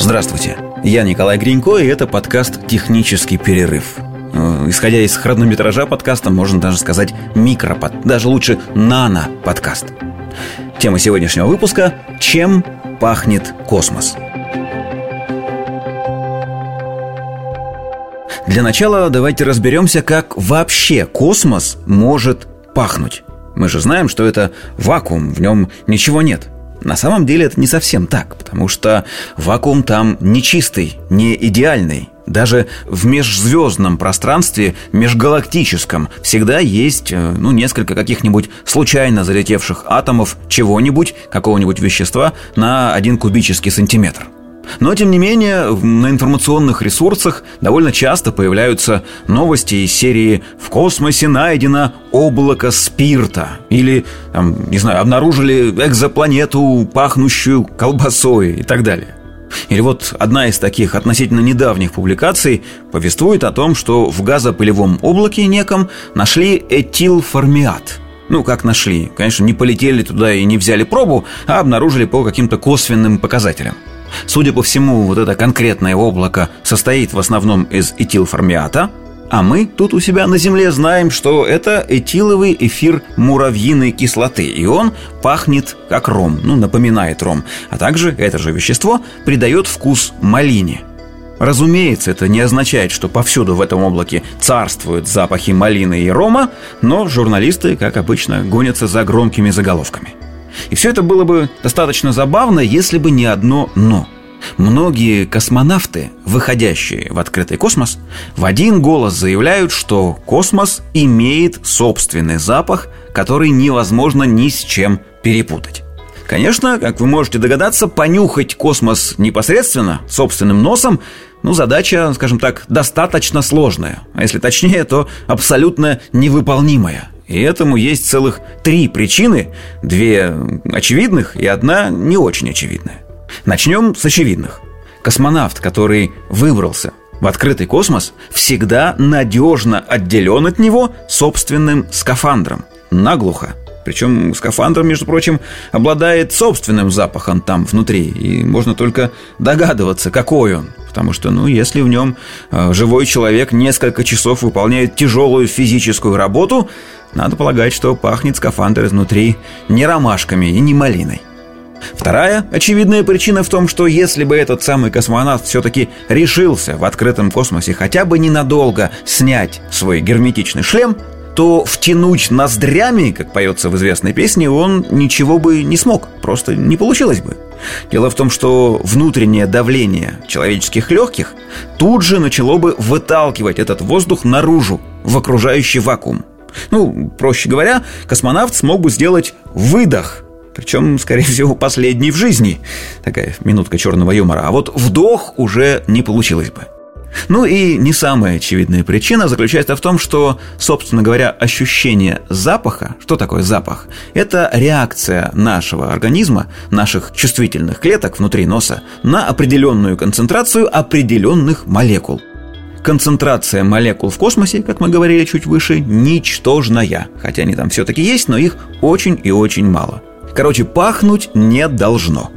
Здравствуйте, я Николай Гринько, и это подкаст «Технический перерыв». Э, исходя из хронометража подкаста, можно даже сказать микропод, даже лучше нано-подкаст. Тема сегодняшнего выпуска – «Чем пахнет космос?». Для начала давайте разберемся, как вообще космос может пахнуть. Мы же знаем, что это вакуум, в нем ничего нет – на самом деле это не совсем так, потому что вакуум там не чистый, не идеальный. Даже в межзвездном пространстве, межгалактическом, всегда есть э, ну, несколько каких-нибудь случайно залетевших атомов чего-нибудь, какого-нибудь вещества на один кубический сантиметр – но, тем не менее, на информационных ресурсах довольно часто появляются новости из серии «В космосе найдено облако спирта» или, там, не знаю, обнаружили экзопланету, пахнущую колбасой и так далее. Или вот одна из таких относительно недавних публикаций повествует о том, что в газопылевом облаке неком нашли этилформиат – ну, как нашли. Конечно, не полетели туда и не взяли пробу, а обнаружили по каким-то косвенным показателям. Судя по всему, вот это конкретное облако состоит в основном из этилформиата, а мы тут у себя на Земле знаем, что это этиловый эфир муравьиной кислоты, и он пахнет как ром, ну, напоминает ром, а также это же вещество придает вкус малине. Разумеется, это не означает, что повсюду в этом облаке царствуют запахи малины и рома, но журналисты, как обычно, гонятся за громкими заголовками – и все это было бы достаточно забавно, если бы не одно «но». Многие космонавты, выходящие в открытый космос, в один голос заявляют, что космос имеет собственный запах, который невозможно ни с чем перепутать. Конечно, как вы можете догадаться, понюхать космос непосредственно, собственным носом, ну, задача, скажем так, достаточно сложная. А если точнее, то абсолютно невыполнимая. И этому есть целых три причины, две очевидных и одна не очень очевидная. Начнем с очевидных. Космонавт, который выбрался в открытый космос, всегда надежно отделен от него собственным скафандром. Наглухо. Причем скафандр, между прочим, обладает собственным запахом там внутри, и можно только догадываться, какой он. Потому что, ну, если в нем э, живой человек несколько часов выполняет тяжелую физическую работу, надо полагать, что пахнет скафандр изнутри не ромашками и не малиной. Вторая очевидная причина в том, что если бы этот самый космонавт все-таки решился в открытом космосе хотя бы ненадолго снять свой герметичный шлем, то втянуть ноздрями, как поется в известной песне, он ничего бы не смог, просто не получилось бы. Дело в том, что внутреннее давление человеческих легких тут же начало бы выталкивать этот воздух наружу, в окружающий вакуум. Ну, проще говоря, космонавт смог бы сделать выдох причем, скорее всего, последний в жизни. Такая минутка черного юмора. А вот вдох уже не получилось бы. Ну и не самая очевидная причина заключается в том, что, собственно говоря, ощущение запаха, что такое запах, это реакция нашего организма, наших чувствительных клеток внутри носа на определенную концентрацию определенных молекул. Концентрация молекул в космосе, как мы говорили чуть выше, ничтожная. Хотя они там все-таки есть, но их очень и очень мало. Короче, пахнуть не должно.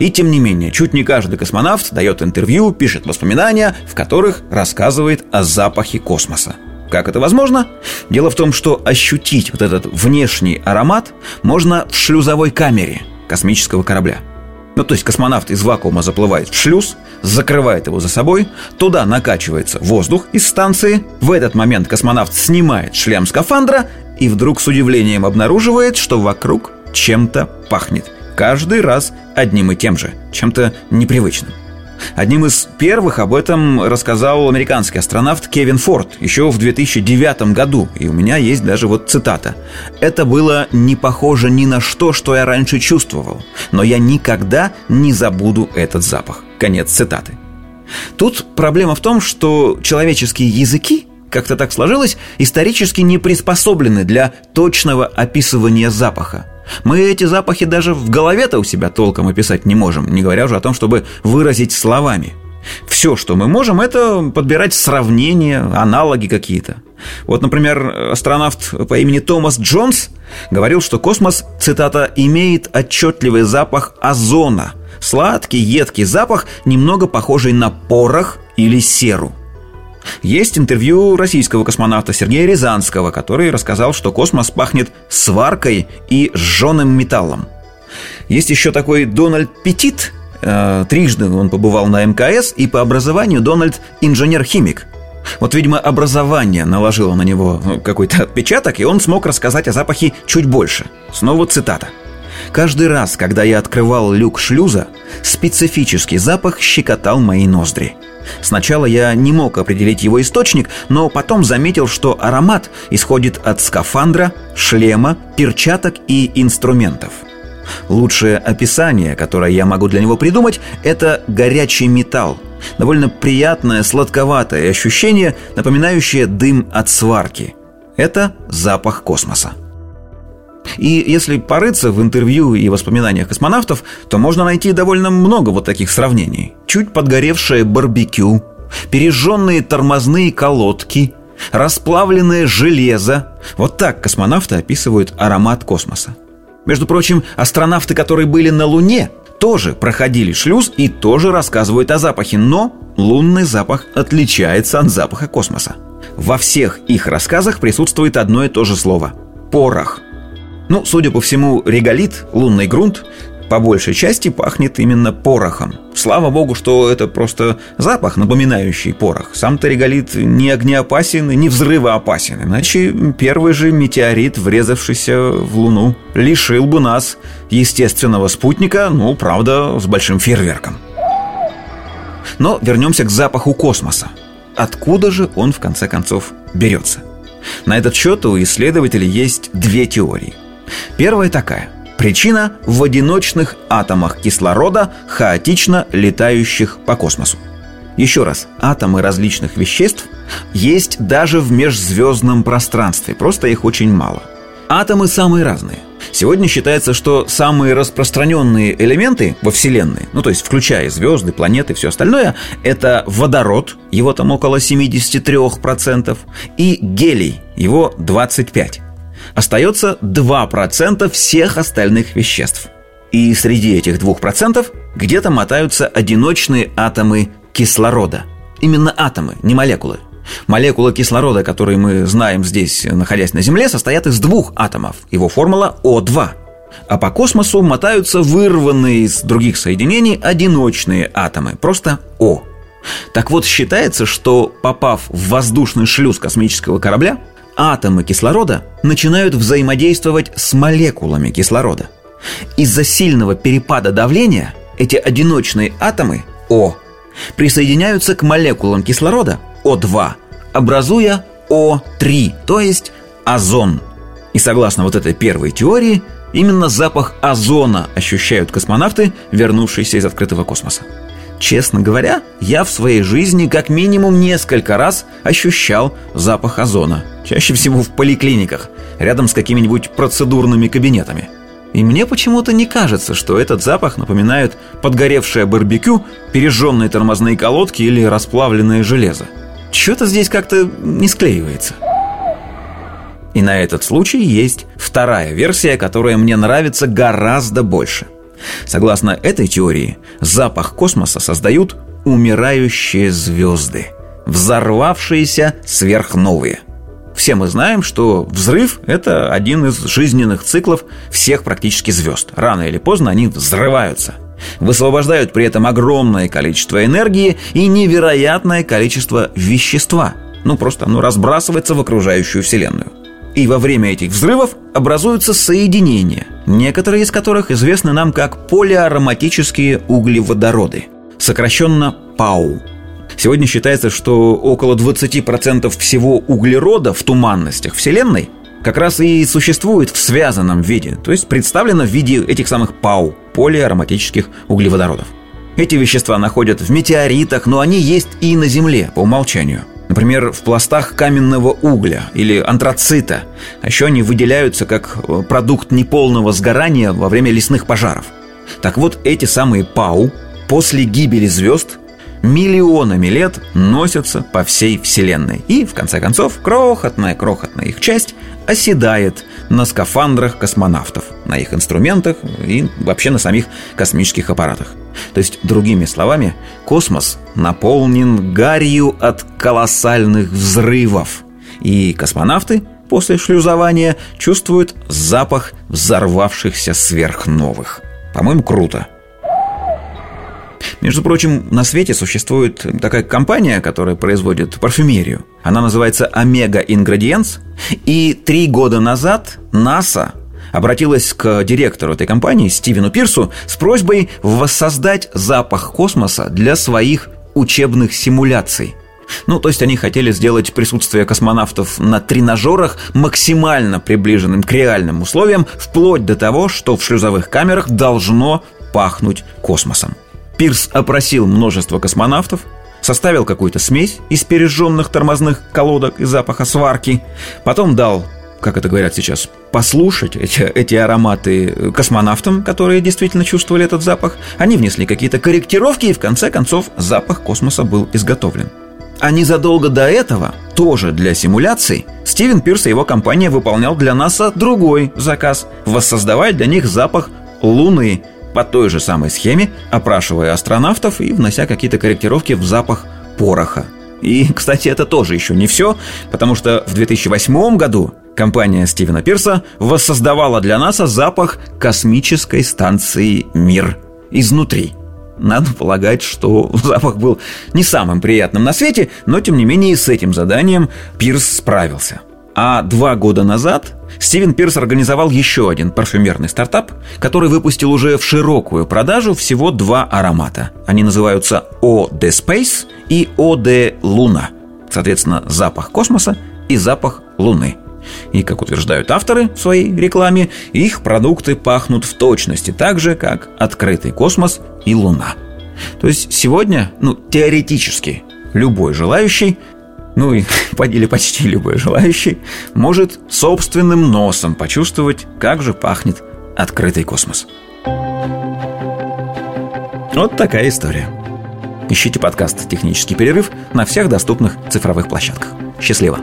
И тем не менее, чуть не каждый космонавт дает интервью, пишет воспоминания, в которых рассказывает о запахе космоса. Как это возможно? Дело в том, что ощутить вот этот внешний аромат можно в шлюзовой камере космического корабля – ну, то есть космонавт из вакуума заплывает в шлюз, закрывает его за собой, туда накачивается воздух из станции. В этот момент космонавт снимает шлем скафандра и вдруг с удивлением обнаруживает, что вокруг чем-то пахнет. Каждый раз одним и тем же, чем-то непривычным. Одним из первых об этом рассказал американский астронавт Кевин Форд еще в 2009 году, и у меня есть даже вот цитата. «Это было не похоже ни на что, что я раньше чувствовал, но я никогда не забуду этот запах». Конец цитаты. Тут проблема в том, что человеческие языки как-то так сложилось, исторически не приспособлены для точного описывания запаха. Мы эти запахи даже в голове-то у себя толком описать не можем, не говоря уже о том, чтобы выразить словами. Все, что мы можем, это подбирать сравнения, аналоги какие-то. Вот, например, астронавт по имени Томас Джонс говорил, что космос, цитата, «имеет отчетливый запах озона, Сладкий, едкий запах, немного похожий на порох или серу. Есть интервью российского космонавта Сергея Рязанского, который рассказал, что космос пахнет сваркой и сжженным металлом. Есть еще такой Дональд Петит, э, трижды он побывал на МКС, и по образованию Дональд инженер-химик. Вот, видимо, образование наложило на него ну, какой-то отпечаток, и он смог рассказать о запахе чуть больше. Снова цитата. Каждый раз, когда я открывал люк шлюза, специфический запах щекотал мои ноздри. Сначала я не мог определить его источник, но потом заметил, что аромат исходит от скафандра, шлема, перчаток и инструментов. Лучшее описание, которое я могу для него придумать, это горячий металл. Довольно приятное, сладковатое ощущение, напоминающее дым от сварки. Это запах космоса. И если порыться в интервью и воспоминаниях космонавтов, то можно найти довольно много вот таких сравнений. Чуть подгоревшее барбекю, пережженные тормозные колодки, расплавленное железо. Вот так космонавты описывают аромат космоса. Между прочим, астронавты, которые были на Луне, тоже проходили шлюз и тоже рассказывают о запахе, но лунный запах отличается от запаха космоса. Во всех их рассказах присутствует одно и то же слово – порох. Ну, судя по всему, реголит, лунный грунт, по большей части пахнет именно порохом. Слава богу, что это просто запах, напоминающий порох. Сам-то реголит не огнеопасен и не взрывоопасен, иначе первый же метеорит, врезавшийся в Луну, лишил бы нас естественного спутника, ну, правда, с большим фейерверком. Но вернемся к запаху космоса. Откуда же он, в конце концов, берется? На этот счет у исследователей есть две теории – Первая такая. Причина в одиночных атомах кислорода, хаотично летающих по космосу. Еще раз, атомы различных веществ есть даже в межзвездном пространстве, просто их очень мало. Атомы самые разные. Сегодня считается, что самые распространенные элементы во Вселенной, ну то есть включая звезды, планеты и все остальное, это водород, его там около 73%, и гелий, его 25% остается 2% всех остальных веществ. И среди этих 2% где-то мотаются одиночные атомы кислорода. Именно атомы, не молекулы. Молекулы кислорода, которые мы знаем здесь, находясь на Земле, состоят из двух атомов. Его формула О2. А по космосу мотаются вырванные из других соединений одиночные атомы, просто О. Так вот, считается, что попав в воздушный шлюз космического корабля, атомы кислорода начинают взаимодействовать с молекулами кислорода. Из-за сильного перепада давления эти одиночные атомы О присоединяются к молекулам кислорода О2, образуя О3, то есть озон. И согласно вот этой первой теории, именно запах озона ощущают космонавты, вернувшиеся из открытого космоса. Честно говоря, я в своей жизни как минимум несколько раз ощущал запах озона. Чаще всего в поликлиниках, рядом с какими-нибудь процедурными кабинетами. И мне почему-то не кажется, что этот запах напоминает подгоревшее барбекю, пережженные тормозные колодки или расплавленное железо. Что-то здесь как-то не склеивается. И на этот случай есть вторая версия, которая мне нравится гораздо больше – Согласно этой теории, запах космоса создают умирающие звезды, взорвавшиеся сверхновые. Все мы знаем, что взрыв – это один из жизненных циклов всех практически звезд. Рано или поздно они взрываются – высвобождают при этом огромное количество энергии и невероятное количество вещества. Ну, просто оно разбрасывается в окружающую Вселенную. И во время этих взрывов образуются соединения, некоторые из которых известны нам как полиароматические углеводороды, сокращенно ПАУ. Сегодня считается, что около 20% всего углерода в туманностях Вселенной как раз и существует в связанном виде, то есть представлено в виде этих самых ПАУ, полиароматических углеводородов. Эти вещества находят в метеоритах, но они есть и на Земле по умолчанию – Например, в пластах каменного угля или антрацита. А еще они выделяются как э, продукт неполного сгорания во время лесных пожаров. Так вот, эти самые ПАУ после гибели звезд миллионами лет носятся по всей Вселенной. И, в конце концов, крохотная-крохотная их часть оседает на скафандрах космонавтов, на их инструментах и вообще на самих космических аппаратах. То есть, другими словами, космос наполнен гарью от колоссальных взрывов. И космонавты после шлюзования чувствуют запах взорвавшихся сверхновых. По-моему, круто. Между прочим, на свете существует такая компания, которая производит парфюмерию. Она называется Omega Ingredients. И три года назад НАСА обратилась к директору этой компании Стивену Пирсу с просьбой воссоздать запах космоса для своих учебных симуляций. Ну, то есть они хотели сделать присутствие космонавтов на тренажерах максимально приближенным к реальным условиям, вплоть до того, что в шлюзовых камерах должно пахнуть космосом. Пирс опросил множество космонавтов, составил какую-то смесь из пережженных тормозных колодок и запаха сварки, потом дал, как это говорят сейчас, послушать эти, эти ароматы космонавтам, которые действительно чувствовали этот запах. Они внесли какие-то корректировки, и в конце концов запах космоса был изготовлен. А незадолго до этого, тоже для симуляций, Стивен Пирс и его компания выполнял для НАСА другой заказ – воссоздавать для них запах Луны – по той же самой схеме, опрашивая астронавтов и внося какие-то корректировки в запах пороха. И, кстати, это тоже еще не все, потому что в 2008 году компания Стивена Пирса воссоздавала для НАСА запах космической станции «Мир» изнутри. Надо полагать, что запах был не самым приятным на свете, но тем не менее с этим заданием Пирс справился. А два года назад Стивен Пирс организовал еще один парфюмерный стартап, который выпустил уже в широкую продажу всего два аромата. Они называются O de Space и O de Luna. Соответственно, запах космоса и запах Луны. И, как утверждают авторы в своей рекламе, их продукты пахнут в точности так же, как открытый космос и Луна. То есть сегодня, ну, теоретически, любой желающий ну и или почти любой желающий, может собственным носом почувствовать, как же пахнет открытый космос. Вот такая история. Ищите подкаст «Технический перерыв» на всех доступных цифровых площадках. Счастливо!